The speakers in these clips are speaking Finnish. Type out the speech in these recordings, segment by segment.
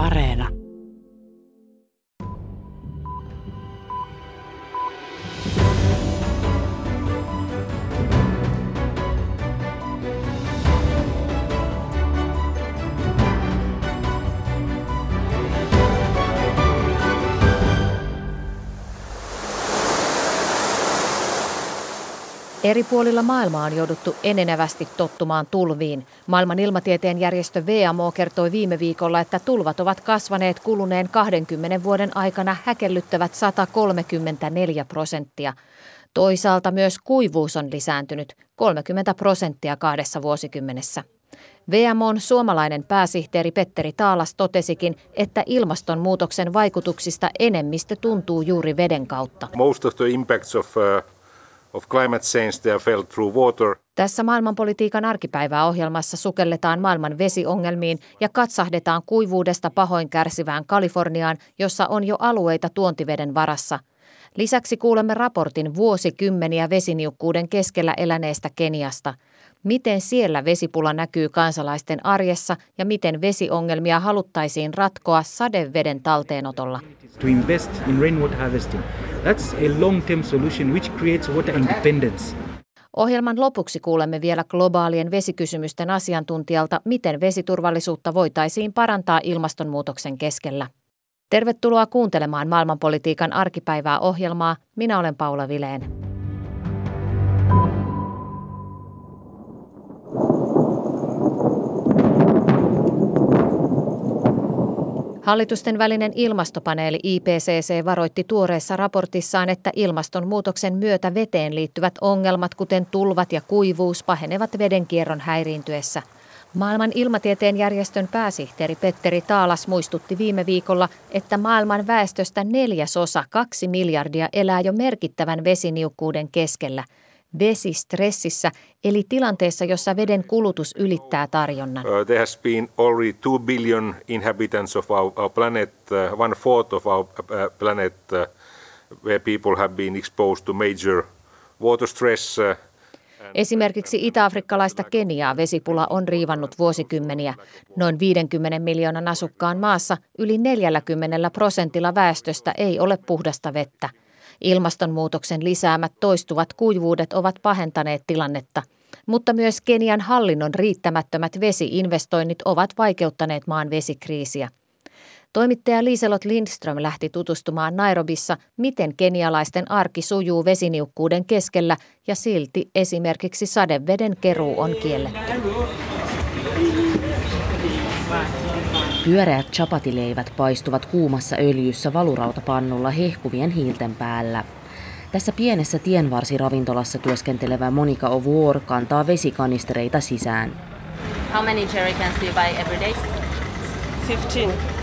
Areena. Eri puolilla maailmaa on jouduttu enenevästi tottumaan tulviin. Maailman ilmatieteen järjestö VMO kertoi viime viikolla, että tulvat ovat kasvaneet kuluneen 20 vuoden aikana häkellyttävät 134 prosenttia. Toisaalta myös kuivuus on lisääntynyt 30 prosenttia kahdessa vuosikymmenessä. VMOn suomalainen pääsihteeri Petteri Taalas totesikin, että ilmastonmuutoksen vaikutuksista enemmistö tuntuu juuri veden kautta. Most of the impacts of uh of climate change they are felt through water. Tässä maailmanpolitiikan arkipäivää ohjelmassa sukelletaan maailman vesiongelmiin ja katsahdetaan kuivuudesta pahoin kärsivään Kaliforniaan, jossa on jo alueita tuontiveden varassa. Lisäksi kuulemme raportin vuosikymmeniä vesiniukkuuden keskellä eläneestä Keniasta. Miten siellä vesipula näkyy kansalaisten arjessa ja miten vesiongelmia haluttaisiin ratkoa sadeveden talteenotolla. To invest in rainwater harvesting. That's a long-term solution which creates water independence. Ohjelman lopuksi kuulemme vielä globaalien vesikysymysten asiantuntijalta, miten vesiturvallisuutta voitaisiin parantaa ilmastonmuutoksen keskellä. Tervetuloa kuuntelemaan maailmanpolitiikan arkipäivää ohjelmaa. Minä olen Paula Vileen. Hallitusten välinen ilmastopaneeli IPCC varoitti tuoreessa raportissaan, että ilmastonmuutoksen myötä veteen liittyvät ongelmat, kuten tulvat ja kuivuus, pahenevat vedenkierron häiriintyessä. Maailman ilmatieteen järjestön pääsihteeri Petteri Taalas muistutti viime viikolla, että maailman väestöstä neljäsosa, kaksi miljardia, elää jo merkittävän vesiniukkuuden keskellä – vesistressissä, eli tilanteessa, jossa veden kulutus ylittää tarjonnan. Uh, there has been already 2 billion inhabitants of our, our planet, uh, one fourth of our uh, planet uh, where people have been exposed to major water stress. Uh, Esimerkiksi itä-afrikkalaista Keniaa vesipula on riivannut vuosikymmeniä. Noin 50 miljoonan asukkaan maassa yli 40 prosentilla väestöstä ei ole puhdasta vettä. Ilmastonmuutoksen lisäämät toistuvat kuivuudet ovat pahentaneet tilannetta, mutta myös Kenian hallinnon riittämättömät vesiinvestoinnit ovat vaikeuttaneet maan vesikriisiä. Toimittaja Liselot Lindström lähti tutustumaan Nairobissa, miten kenialaisten arki sujuu vesiniukkuuden keskellä ja silti esimerkiksi sadeveden keruu on kielletty. Pyöreät chapatileivät paistuvat kuumassa öljyssä valurautapannulla hehkuvien hiilten päällä. Tässä pienessä tienvarsiravintolassa työskentelevä Monika Ovuor kantaa vesikanistereita sisään. How many jerrycans do you buy every day? 15.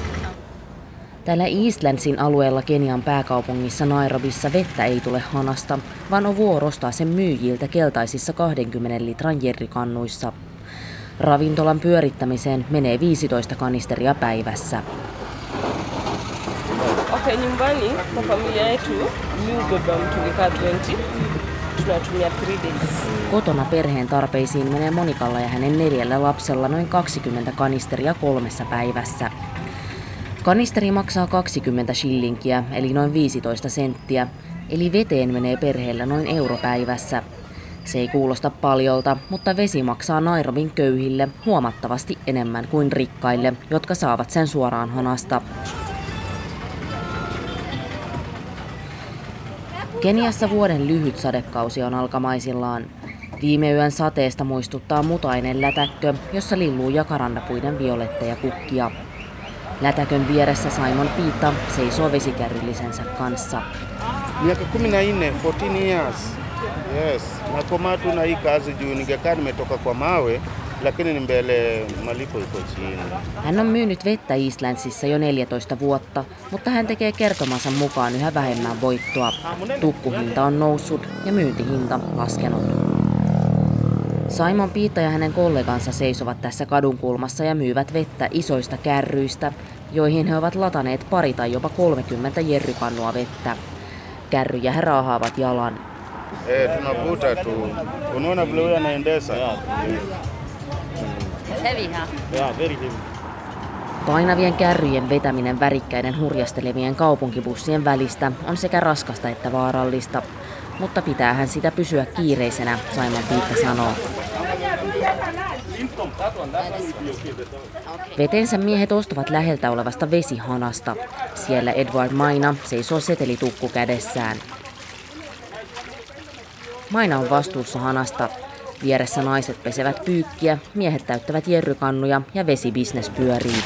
Täällä Eastlandsin alueella Kenian pääkaupungissa Nairobissa vettä ei tule hanasta, vaan Ovuor ostaa sen myyjiltä keltaisissa 20 litran jerrikannuissa. Ravintolan pyörittämiseen menee 15 kanisteria päivässä. Okay, nyumbani kwa familia yetu mi ubeba mtungikaa 20 tunatumia 3 days. Kotona perheen tarpeisiin menee Monikalla ja hänen neljällä lapsella noin 20 kanisteria kolmessa päivässä. Kanisteri maksaa 20 shillinkiä, eli noin 15 senttiä, eli veteen menee perheellä noin euro päivässä – se ei kuulosta paljolta, mutta vesi maksaa Nairobin köyhille huomattavasti enemmän kuin rikkaille, jotka saavat sen suoraan hanasta. Keniassa vuoden lyhyt sadekausi on alkamaisillaan. Viime yön sateesta muistuttaa mutainen lätäkkö, jossa lilluu jakarandapuiden violetteja kukkia. Lätäkön vieressä Simon Piitta seisoo vesikärrillisensä kanssa. Miaka 14 years. Yes, nakomaa tu na hii kazi juu ningekaa nimetoka kwa mawe lakini ni mbele malipo iko chini. Hän on myynyt vettä Eastlandsissa jo 14 vuotta, mutta hän tekee kertomansa mukaan yhä vähemmän voittoa. Tukkuhinta on noussut ja myyntihinta laskenut. Simon Piitta ja hänen kollegansa seisovat tässä kadunkulmassa ja myyvät vettä isoista kärryistä, joihin he ovat lataneet pari tai jopa 30 jerrypannua vettä. Kärryjä he raahaavat jalan Eh, tunavuta tu. Unaona vile huyo anaendesha? Painavien kärryjen vetäminen värikkäiden hurjastelevien kaupunkibussien välistä on sekä raskasta että vaarallista, mutta pitäähän sitä pysyä kiireisenä, Simon Piitta sanoo. Vetensä miehet ostavat läheltä olevasta vesihanasta. Siellä Edward Maina seisoo setelitukku kädessään. Maina on vastuussa hanasta. Vieressä naiset pesevät pyykkiä, miehet täyttävät jerrykannuja ja vesibisnes pyörii.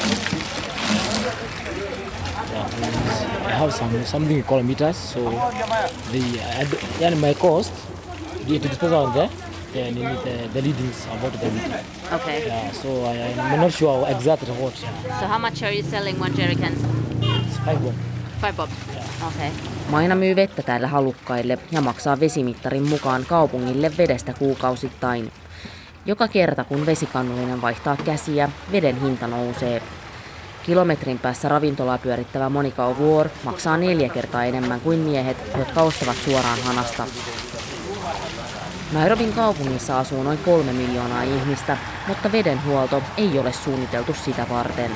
I have some something called meters, so the and my cost the on there need the, the readings about the. Okay. Yeah, so I, I'm not sure exactly what. So how much are you selling one jerrycan? It's five bob. Five bob. Okay. Maina myy vettä täällä halukkaille ja maksaa vesimittarin mukaan kaupungille vedestä kuukausittain. Joka kerta kun vesikannullinen vaihtaa käsiä, veden hinta nousee. Kilometrin päässä ravintolaa pyörittävä Monika O'War maksaa neljä kertaa enemmän kuin miehet, jotka ostavat suoraan hanasta. Nairobin kaupungissa asuu noin kolme miljoonaa ihmistä, mutta vedenhuolto ei ole suunniteltu sitä varten.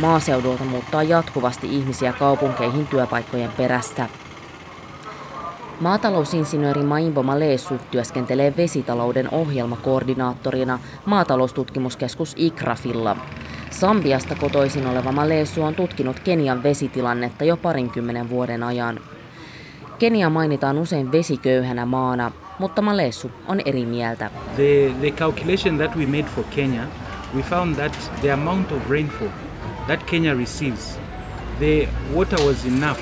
Maaseudulta muuttaa jatkuvasti ihmisiä kaupunkeihin työpaikkojen perässä. Maatalousinsinööri Maimbo Malesu työskentelee vesitalouden ohjelmakoordinaattorina maataloustutkimuskeskus ICRAFilla. Sambiasta kotoisin oleva Malesu on tutkinut Kenian vesitilannetta jo parinkymmenen vuoden ajan. Kenia mainitaan usein vesiköyhänä maana, mutta Malesu on eri mieltä. The, the calculation that we made for Kenya, we found that the amount of rainfall that Kenya receives, the water was enough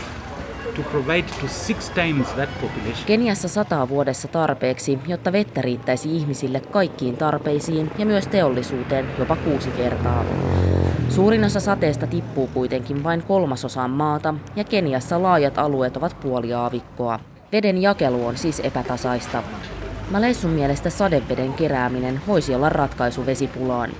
to provide to six times that population. Keniassa sataa vuodessa tarpeeksi, jotta vettä riittäisi ihmisille kaikkiin tarpeisiin ja myös teollisuuteen jopa kuusi kertaa. Suurin osa sateesta tippuu kuitenkin vain kolmasosaan maata ja Keniassa laajat alueet ovat puoli aavikkoa. Veden jakelu on siis epätasaista. Malessun mielestä sadeveden kerääminen voisi olla ratkaisu vesipulaan.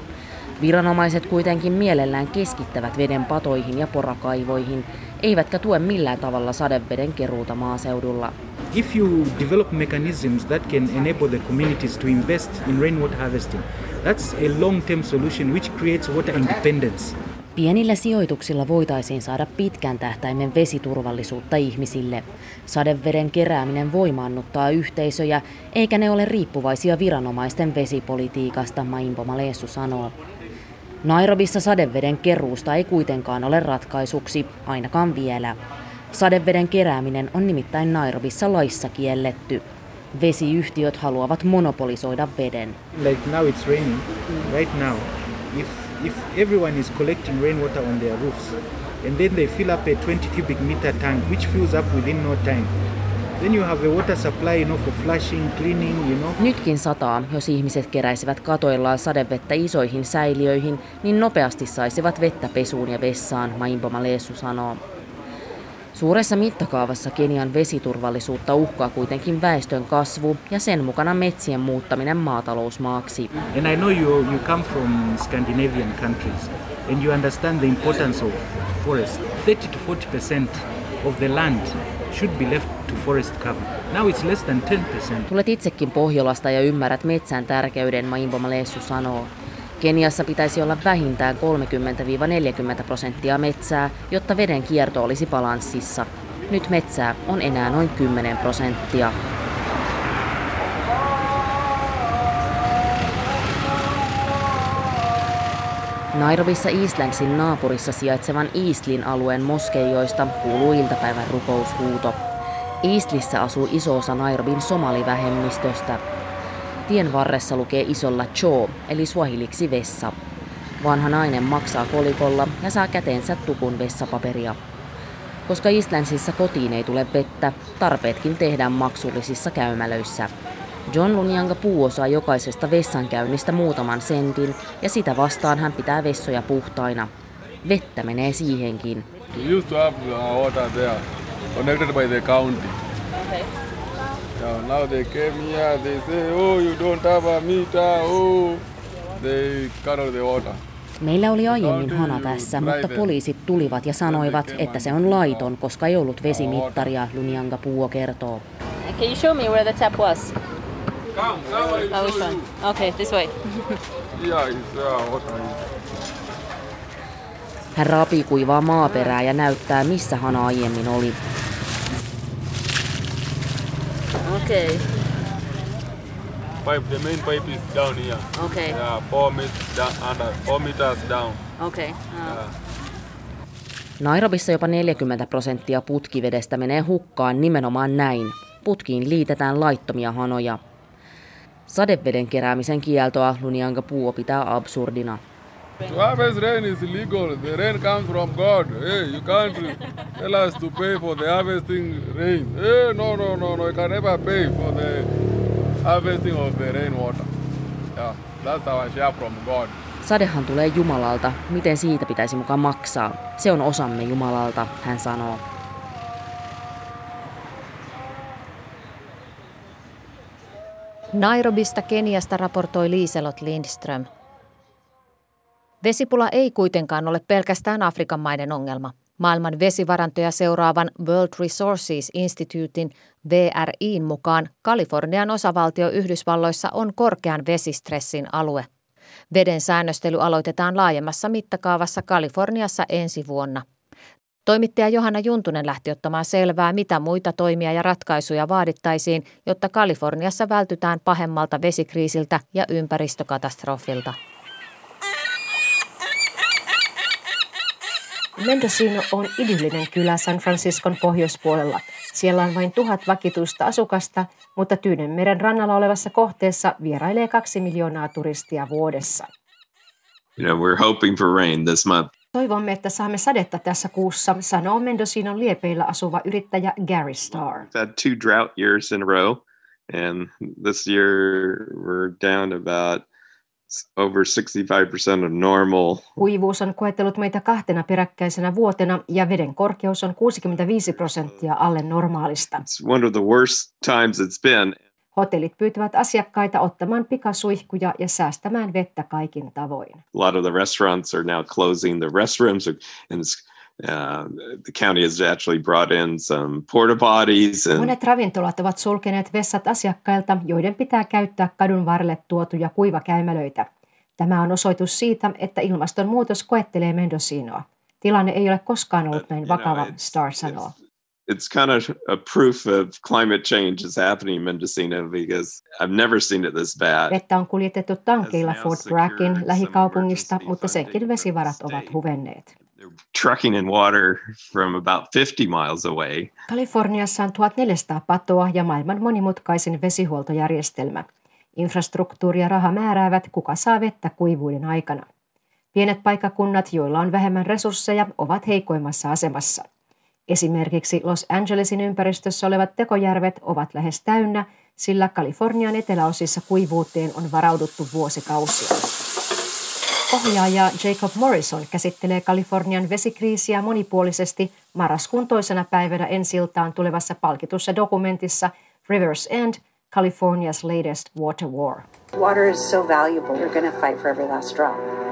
Viranomaiset kuitenkin mielellään keskittävät veden patoihin ja porakaivoihin, eivätkä tue millään tavalla sadeveden keruuta maaseudulla. If you develop mechanisms that can enable the communities to invest in rainwater harvesting, that's a long-term solution which creates water independence. Pienillä sijoituksilla voitaisiin saada pitkän tähtäimen vesiturvallisuutta ihmisille. Sadeveden kerääminen voimaannuttaa yhteisöjä, eikä ne ole riippuvaisia viranomaisten vesipolitiikasta, Maimpo Maleessu sanoo. Nairobissa sadeveden keruusta ei kuitenkaan ole ratkaisuksi, ainakaan vielä. Sadeveden kerääminen on nimittäin Nairobissa laissa kielletty. Vesiyhtiöt haluavat monopolisoida veden. Like now it's raining, right now. If, if everyone is collecting rainwater on their roofs, and then they fill up a 20 cubic meter tank, which fills up within no time, then you have a water supply, you know, for flushing, cleaning, you know. Nytkin sataa, jos ihmiset keräisivät katoillaan sadevettä isoihin säiliöihin, niin nopeasti saisivat vettä pesuun ja vessaan, Maimbo Maleessu sanoo. Suuressa mittakaavassa Kenian vesiturvallisuutta uhkaa kuitenkin väestön kasvu ja sen mukana metsien muuttaminen maatalousmaaksi. And I know you, you come from Scandinavian countries and you understand the importance of forest. 30 to 40 percent of the land should be left to forest cover. Now it's less than 10 percent. Tulet itsekin Pohjolasta ja ymmärrät metsän tärkeyden, Maimbo Maleessu sanoo. Keniassa pitäisi olla vähintään 30-40 prosenttia metsää, jotta veden kierto olisi balanssissa. Nyt metsää on enää noin 10 prosenttia. Nairobissa Eastlandsin naapurissa sijaitsevan Eastlin alueen moskeijoista kuuluu iltapäivän rukoushuuto. Eastlissä asuu iso osa Nairobin somalivähemmistöstä. Tien varressa lukee isolla cho, eli swahiliksi vessa. Vanha nainen maksaa kolikolla ja saa käteensä tukun vessapaperia. Koska Eastlandsissa kotiin ei tule vettä, tarpeetkin tehdään maksullisissa käymälöissä. John Lunjanga puuosaa jokaisesta vessankäynnistä muutaman sentin ja sitä vastaan hän pitää vessoja puhtaina. Vettä menee siihenkin. We used to have uh, water there connected by the county. Okay. Yeah, now they came here, they say, oh, you don't have a meter, oh. They cut off the water. Meillä oli aiemmin hana tässä, mutta poliisit tulivat ja sanoivat, että se on laiton, koska ei ollut vesimittaria, Lunjanga Puo kertoo. Can you show me where the tap was? Oh, which one? Okay, this way. Yeah, it's uh, water. Hän raapii kuivaa maaperää ja näyttää, missä hana aiemmin oli. Okay. Pipe, the main pipe is down here. Okay. Yeah, four meters down, under, four meters down. Okay. Uh, Nairobissa jopa 40 prosenttia putkivedestä menee hukkaan nimenomaan näin. Putkiin liitetään laittomia hanoja. Sadeveden keräämisen kieltoa Lunianga Puo pitää absurdina. To rain is illegal. The rain comes from God. Hey, you can't tell us to pay for the harvesting rain. Hey, no, no, no, no. You can never pay for the harvesting of the rainwater. Yeah, that's our share from God. Sadehan tulee Jumalalta. Miten siitä pitäisi mukaan maksaa? Se on osamme Jumalalta, hän sanoo. Nairobista Keniasta raportoi Liiselot Lindström. Vesipula ei kuitenkaan ole pelkästään Afrikan maiden ongelma. Maailman vesivarantoja seuraavan World Resources Institutein VRIin mukaan Kalifornian osavaltio Yhdysvalloissa on korkean vesistressin alue. Veden säännöstely aloitetaan laajemmassa mittakaavassa Kaliforniassa ensi vuonna. Toimittaja Johanna Juntunen lähti ottamaan selvää, mitä muita toimia ja ratkaisuja vaadittaisiin, jotta Kaliforniassa vältytään pahemmalta vesikriisiltä ja ympäristökatastrofilta. Mendocino on idyllinen kylä San Franciscon pohjoispuolella. Siellä on vain tuhat vakituista asukasta, mutta Tyynenmeren rannalla olevassa kohteessa vierailee kaksi miljoonaa turistia vuodessa. You know, we're hoping for rain this month. Toivomme, että saamme sadetta tässä kuussa, sanoo Mendocinon liepeillä asuva yrittäjä Gary Starr. We've had two drought years in a row, and this year we're down about over 65% of normal. Kuivuus on koetellut meitä kahtena peräkkäisenä vuotena ja veden korkeus on 65 prosenttia alle normaalista. It's one of the worst times it's been. Hotellit pyytävät asiakkaita ottamaan pikasuihkuja ja säästämään vettä kaikin tavoin. A lot of the restaurants are now closing the restrooms, and uh, the county has actually brought in some porta potties. And Monet ravintolat ovat sulkeneet vessat asiakkailta, joiden pitää käyttää kadun varrelle tuotuja kuivakäymälöitä. Tämä on osoitus siitä, että ilmastonmuutos koettelee Mendocinoa. Tilanne ei ole koskaan ollut näin vakava, Star sanoo. It's kind of a proof of climate change is happening in Mendocino because I've never seen it this bad. Vettä on kuljetettu tankeilla Fort Braggin lähikaupungista, mutta senkin vesivarat ovat huvenneet. Trucking in water from about 50 miles away. Kaliforniassa on 1400 patoa ja maailman monimutkaisin vesihuoltojärjestelmä. Infrastruktuuri ja raha määräävät, kuka saa vettä kuivuuden aikana. Pienet paikakunnat, joilla on vähemmän resursseja, ovat heikoimmassa asemassa. Esimerkiksi Los Angelesin ympäristössä olevat tekojärvet ovat lähes täynnä, sillä Kalifornian eteläosissa kuivuuteen on varauduttu vuosikausia. Ohjaaja Jacob Morrison käsittelee Kalifornian vesikriisiä monipuolisesti marraskuun toisena päivänä ensiltaan tulevassa palkitussa dokumentissa Rivers End – California's latest water war. Water is so valuable, you're going to fight for every last drop.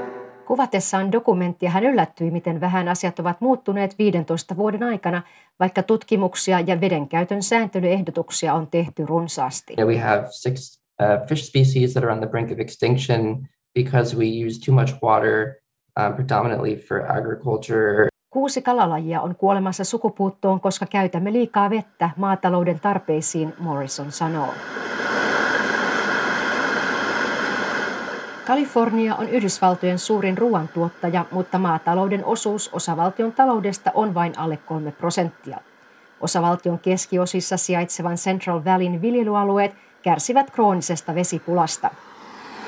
Kuvatessaan dokumenttia hän yllättyi, miten vähän asiat ovat muuttuneet 15 vuoden aikana, vaikka tutkimuksia ja vedenkäytön sääntelyehdotuksia on tehty runsaasti. We have six uh, fish species that are on the brink of extinction because we use too much water um, predominantly for agriculture. Kuusi kalalajia on kuolemassa sukupuuttoon, koska käytämme liikaa vettä maatalouden tarpeisiin, Morrison sanoo. Kalifornia on Yhdysvaltojen suurin ruoantuottaja, mutta maatalouden osuus osavaltion taloudesta on vain alle 3 prosenttia. Osavaltion keskiosissa sijaitsevan Central Valleyn viljelyalueet kärsivät kroonisesta vesipulasta.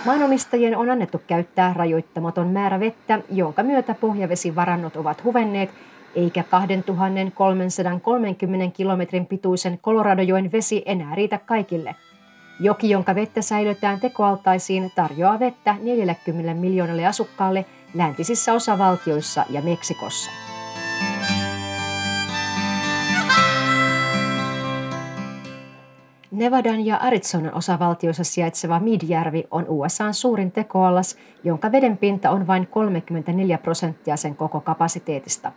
Maanomistajien on annettu käyttää rajoittamaton määrä vettä, jonka myötä pohjavesivarannot ovat huvenneet, eikä 2330 kilometrin pituisen Coloradojoen vesi enää riitä kaikille. Joki, jonka vettä säilytään tekoaltaisiin, tarjoaa vettä 40 miljoonalle asukkaalle läntisissä osavaltioissa ja Meksikossa. Nevadan ja Arizonan osavaltioissa sijaitseva Midjärvi on USAn suurin tekoallas, jonka vedenpinta on vain 34 prosenttia sen koko kapasiteetista.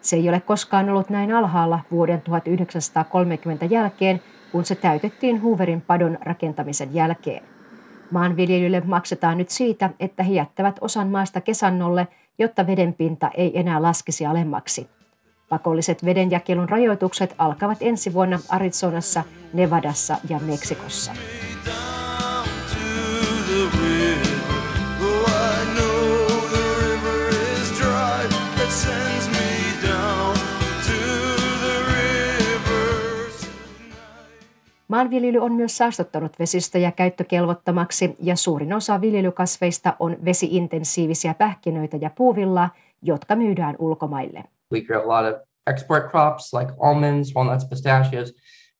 Se ei ole koskaan ollut näin alhaalla vuoden 1930 jälkeen, kun se täytettiin Hooverin padon rakentamisen jälkeen. Maanviljelylle maksetaan nyt siitä, että he jättävät osan maasta kesannolle jotta vedenpinta ei enää laskisi alemmaksi. Pakolliset vedenjakelun rajoitukset alkavat ensi vuonna Arizonassa, Nevadassa ja Meksikossa. Maanviljely on myös saastuttanut vesistöjä käyttökelvottomaksi ja suurin osa viljelykasveista on vesiintensiivisiä pähkinöitä ja puuvillaa, jotka myydään ulkomaille. We grow a lot of export crops like almonds, walnuts, pistachios.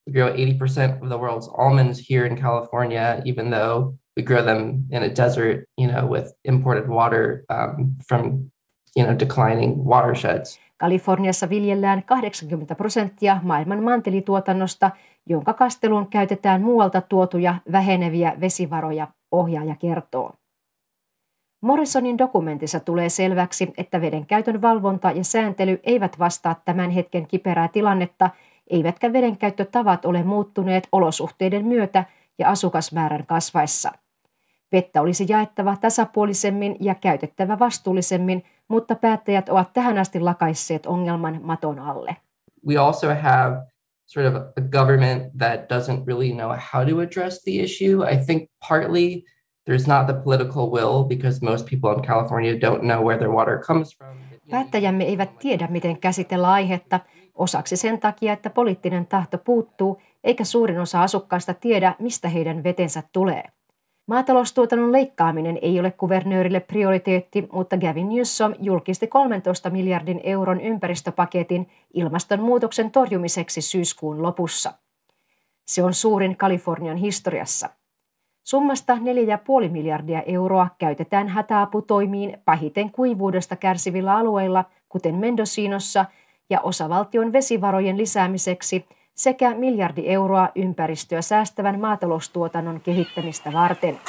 We grow 80% of the world's almonds here in California, even though we grow them in a desert, you know, with imported water um, from, you know, declining watersheds. Kaliforniassa viljellään 80 prosenttia maailman mantelituotannosta, jonka kasteluun käytetään muualta tuotuja väheneviä vesivaroja, ohjaaja kertoo. Morrisonin dokumentissa tulee selväksi, että vedenkäytön valvonta ja sääntely eivät vastaa tämän hetken kiperää tilannetta, eivätkä vedenkäyttötavat ole muuttuneet olosuhteiden myötä ja asukasmäärän kasvaessa. Vettä olisi jaettava tasapuolisemmin ja käytettävä vastuullisemmin, mutta päättäjät ovat tähän asti lakaisseet ongelman maton alle. We also have sort of a government that doesn't really know how to address the issue. I think partly there's not the political will because most people in California don't know where their water comes from. Päättäjämme eivät tiedä, miten käsitellä aihetta, osaksi sen takia, että poliittinen tahto puuttuu, eikä suurin osa asukkaista tiedä, mistä heidän vetensä tulee. Maataloustuotannon leikkaaminen ei ole kuvernöörille prioriteetti, mutta Gavin Newsom julkisti 13 miljardin euron ympäristöpaketin ilmastonmuutoksen torjumiseksi syyskuun lopussa. Se on suurin Kalifornian historiassa. Summasta 4,5 miljardia euroa käytetään hätäaputoimiin pahiten kuivuudesta kärsivillä alueilla, kuten Mendocinossa, ja osavaltion vesivarojen lisäämiseksi – sekä miljardi euroa ympäristöä säästävän maataloustuotannon kehittämistä varten.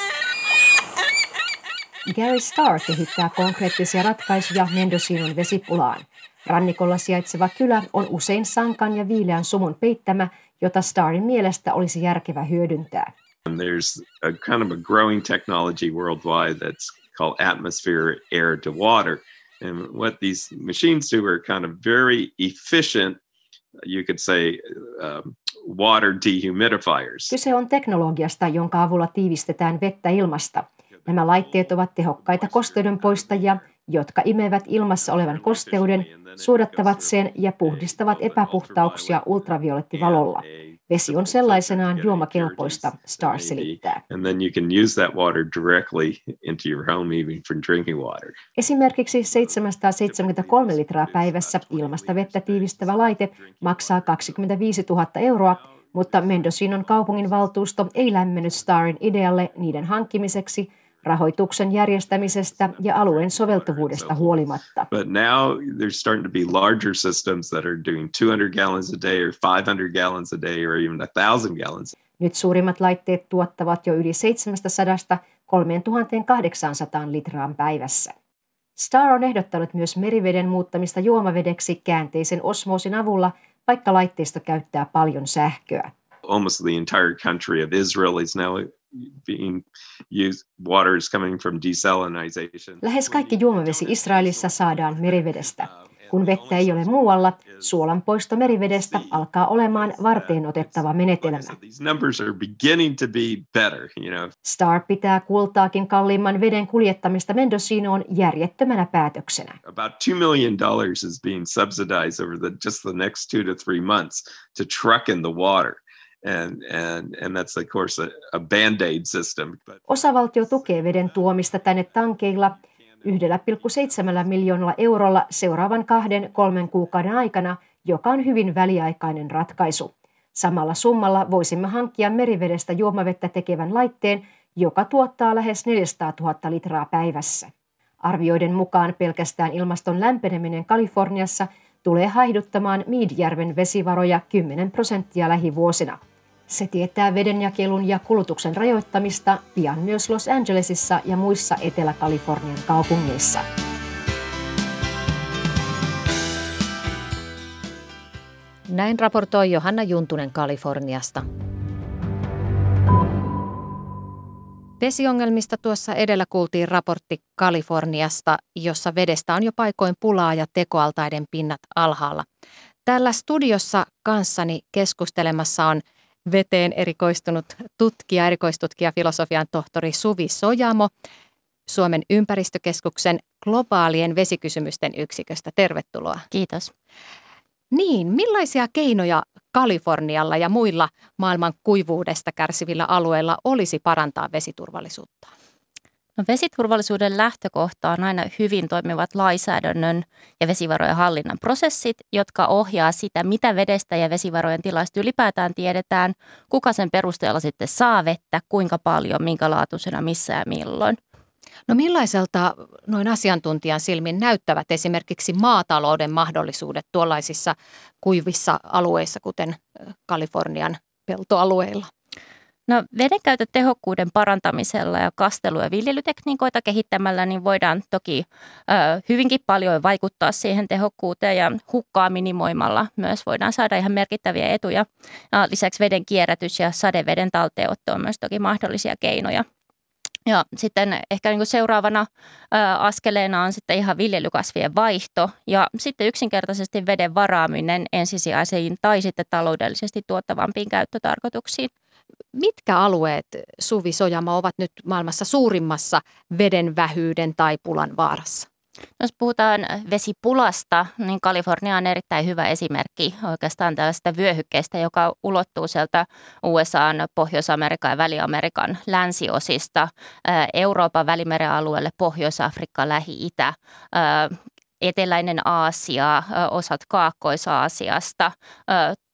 Gary Starr kehittää konkreettisia ratkaisuja Mendocinon vesipulaan. Rannikolla sijaitseva kylä on usein sankan ja viileän sumun peittämä, jota Starrin mielestä olisi järkevä hyödyntää. There's a kind of a growing technology worldwide that's called atmosphere air to water. And what these machines do are kind of very efficient you could say um, water dehumidifiers. Kyse on teknologiasta, jonka avulla tiivistetään vettä ilmasta. Nämä laitteet ovat tehokkaita kosteuden poistajia, jotka imevät ilmassa olevan kosteuden, suodattavat sen ja puhdistavat epäpuhtauksia ultraviolettivalolla. Vesi on sellaisenaan juomakelpoista, Star selittää. Esimerkiksi 773 litraa päivässä ilmasta vettä tiivistävä laite maksaa 25 000 euroa, mutta Mendocinon kaupungin valtuusto ei lämmennyt Starin idealle niiden hankkimiseksi – rahoituksen järjestämisestä ja alueen soveltuvuudesta huolimatta. But now there's starting to be larger systems that are doing 200 gallons a day or 500 gallons a day or even 1000 gallons. Nyt suurimmat laitteet tuottavat jo yli 700 3800 litraan päivässä. Star on ehdottanut myös meriveden muuttamista juomavedeksi käänteisen osmoosin avulla, vaikka laitteisto käyttää paljon sähköä. Almost the entire country of Israel is now being used, water is coming from desalinization. Lähes kaikki juomavesi Israelissa saadaan merivedestä. Kun vettä ei ole muualla, suolan poisto merivedestä alkaa olemaan varteen otettava menetelmä. Star pitää kultaakin kalliimman veden kuljettamista Mendocinoon järjettömänä päätöksenä. About 2 million dollars is being subsidized over the, just the next two to three months to truck in the water. And, and, and that's of course a, a band-aid system. Osavaltio tukee veden tuomista tänne tankeilla 1,7 miljoonalla eurolla seuraavan kahden kolmen kuukauden aikana, joka on hyvin väliaikainen ratkaisu. Samalla summalla voisimme hankkia merivedestä juomavettä tekevän laitteen, joka tuottaa lähes 400 000 litraa päivässä. Arvioiden mukaan pelkästään ilmaston lämpeneminen Kaliforniassa tulee haihduttamaan Meadjärven vesivaroja 10 prosenttia lähivuosina – se tietää vedenjakelun ja kulutuksen rajoittamista pian myös Los Angelesissa ja muissa Etelä-Kalifornian kaupungeissa. Näin raportoi Johanna Juntunen Kaliforniasta. Vesiongelmista tuossa edellä kuultiin raportti Kaliforniasta, jossa vedestä on jo paikoin pulaa ja tekoaltaiden pinnat alhaalla. Täällä studiossa kanssani keskustelemassa on veteen erikoistunut tutkija, erikoistutkija, filosofian tohtori Suvi Sojamo Suomen ympäristökeskuksen globaalien vesikysymysten yksiköstä. Tervetuloa. Kiitos. Niin, millaisia keinoja Kalifornialla ja muilla maailman kuivuudesta kärsivillä alueilla olisi parantaa vesiturvallisuutta? No, vesiturvallisuuden lähtökohta on aina hyvin toimivat lainsäädännön ja vesivarojen hallinnan prosessit, jotka ohjaa sitä, mitä vedestä ja vesivarojen tilasta ylipäätään tiedetään, kuka sen perusteella sitten saa vettä, kuinka paljon, minkä laatuisena, missä ja milloin. No millaiselta noin asiantuntijan silmin näyttävät esimerkiksi maatalouden mahdollisuudet tuollaisissa kuivissa alueissa, kuten Kalifornian peltoalueilla? No vedenkäytön tehokkuuden parantamisella ja kastelu- ja viljelytekniikoita kehittämällä niin voidaan toki ö, hyvinkin paljon vaikuttaa siihen tehokkuuteen ja hukkaa minimoimalla myös voidaan saada ihan merkittäviä etuja. Ja lisäksi veden kierrätys ja sadeveden talteenotto on myös toki mahdollisia keinoja. Ja sitten ehkä niin kuin seuraavana ö, askeleena on sitten ihan viljelykasvien vaihto ja sitten yksinkertaisesti veden varaaminen ensisijaisiin tai sitten taloudellisesti tuottavampiin käyttötarkoituksiin. Mitkä alueet, Suvi Sojama, ovat nyt maailmassa suurimmassa veden vähyyden tai pulan vaarassa? Jos puhutaan vesipulasta, niin Kalifornia on erittäin hyvä esimerkki oikeastaan tällaista vyöhykkeestä, joka ulottuu sieltä USAn, Pohjois-Amerikan ja Väli-Amerikan länsiosista, Euroopan välimeren alueelle, Pohjois-Afrikka, Lähi-Itä, eteläinen Aasia, osat Kaakkois-Aasiasta,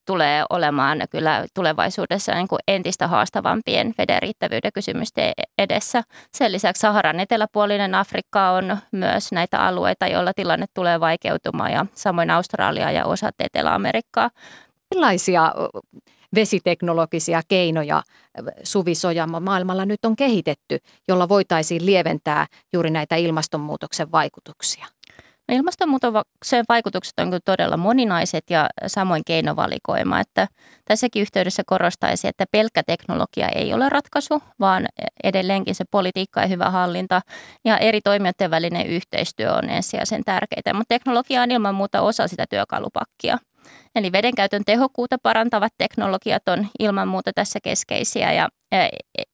tulee olemaan kyllä tulevaisuudessa niin kuin entistä haastavampien veden riittävyyden kysymysten edessä. Sen lisäksi Saharan eteläpuolinen Afrikka on myös näitä alueita, joilla tilanne tulee vaikeutumaan ja samoin Australia ja osat Etelä-Amerikkaa. Millaisia vesiteknologisia keinoja Suvisojama maailmalla nyt on kehitetty, jolla voitaisiin lieventää juuri näitä ilmastonmuutoksen vaikutuksia? No ilmastonmuutoksen vaikutukset on todella moninaiset ja samoin keinovalikoima, että tässäkin yhteydessä korostaisi, että pelkkä teknologia ei ole ratkaisu, vaan edelleenkin se politiikka ja hyvä hallinta ja eri toimijoiden välinen yhteistyö on ensisijaisen tärkeää, mutta teknologia on ilman muuta osa sitä työkalupakkia. Eli vedenkäytön tehokkuutta parantavat teknologiat on ilman muuta tässä keskeisiä ja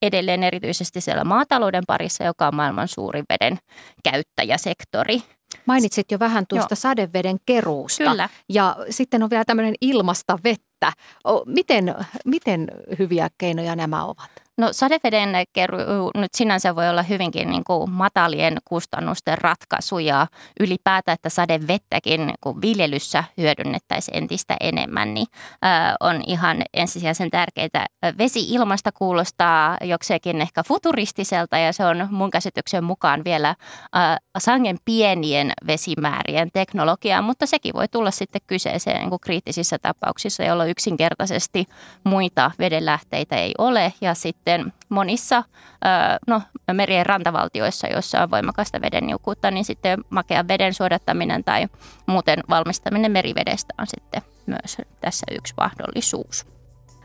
edelleen erityisesti siellä maatalouden parissa, joka on maailman suurin veden käyttäjäsektori. Mainitsit jo vähän tuosta Joo. sadeveden keruusta. Kyllä. Ja sitten on vielä tämmöinen ilmasta vettä. Miten, miten hyviä keinoja nämä ovat? No sadeveden keruu nyt sinänsä voi olla hyvinkin niin kuin matalien kustannusten ratkaisu ja ylipäätään, että sadevettäkin kun viljelyssä hyödynnettäisiin entistä enemmän, niin on ihan ensisijaisen tärkeää. Vesi-ilmasta kuulostaa jokseenkin ehkä futuristiselta ja se on mun käsityksen mukaan vielä sangen pienien vesimäärien teknologiaa, mutta sekin voi tulla sitten kyseeseen niin kuin kriittisissä tapauksissa, jolloin yksinkertaisesti muita vedenlähteitä ei ole ja sitten sitten monissa no, merien rantavaltioissa, joissa on voimakasta veden niukkuutta, niin sitten makea veden suodattaminen tai muuten valmistaminen merivedestä on sitten myös tässä yksi mahdollisuus.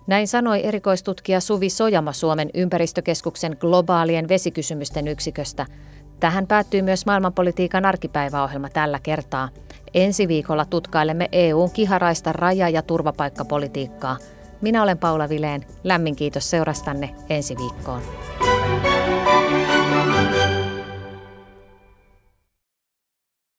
Näin sanoi erikoistutkija Suvi Sojama Suomen ympäristökeskuksen globaalien vesikysymysten yksiköstä. Tähän päättyy myös maailmanpolitiikan arkipäiväohjelma tällä kertaa. Ensi viikolla tutkailemme EUn kiharaista raja- ja turvapaikkapolitiikkaa – minä olen Paula Vileen. Lämmin kiitos seurastanne ensi viikkoon.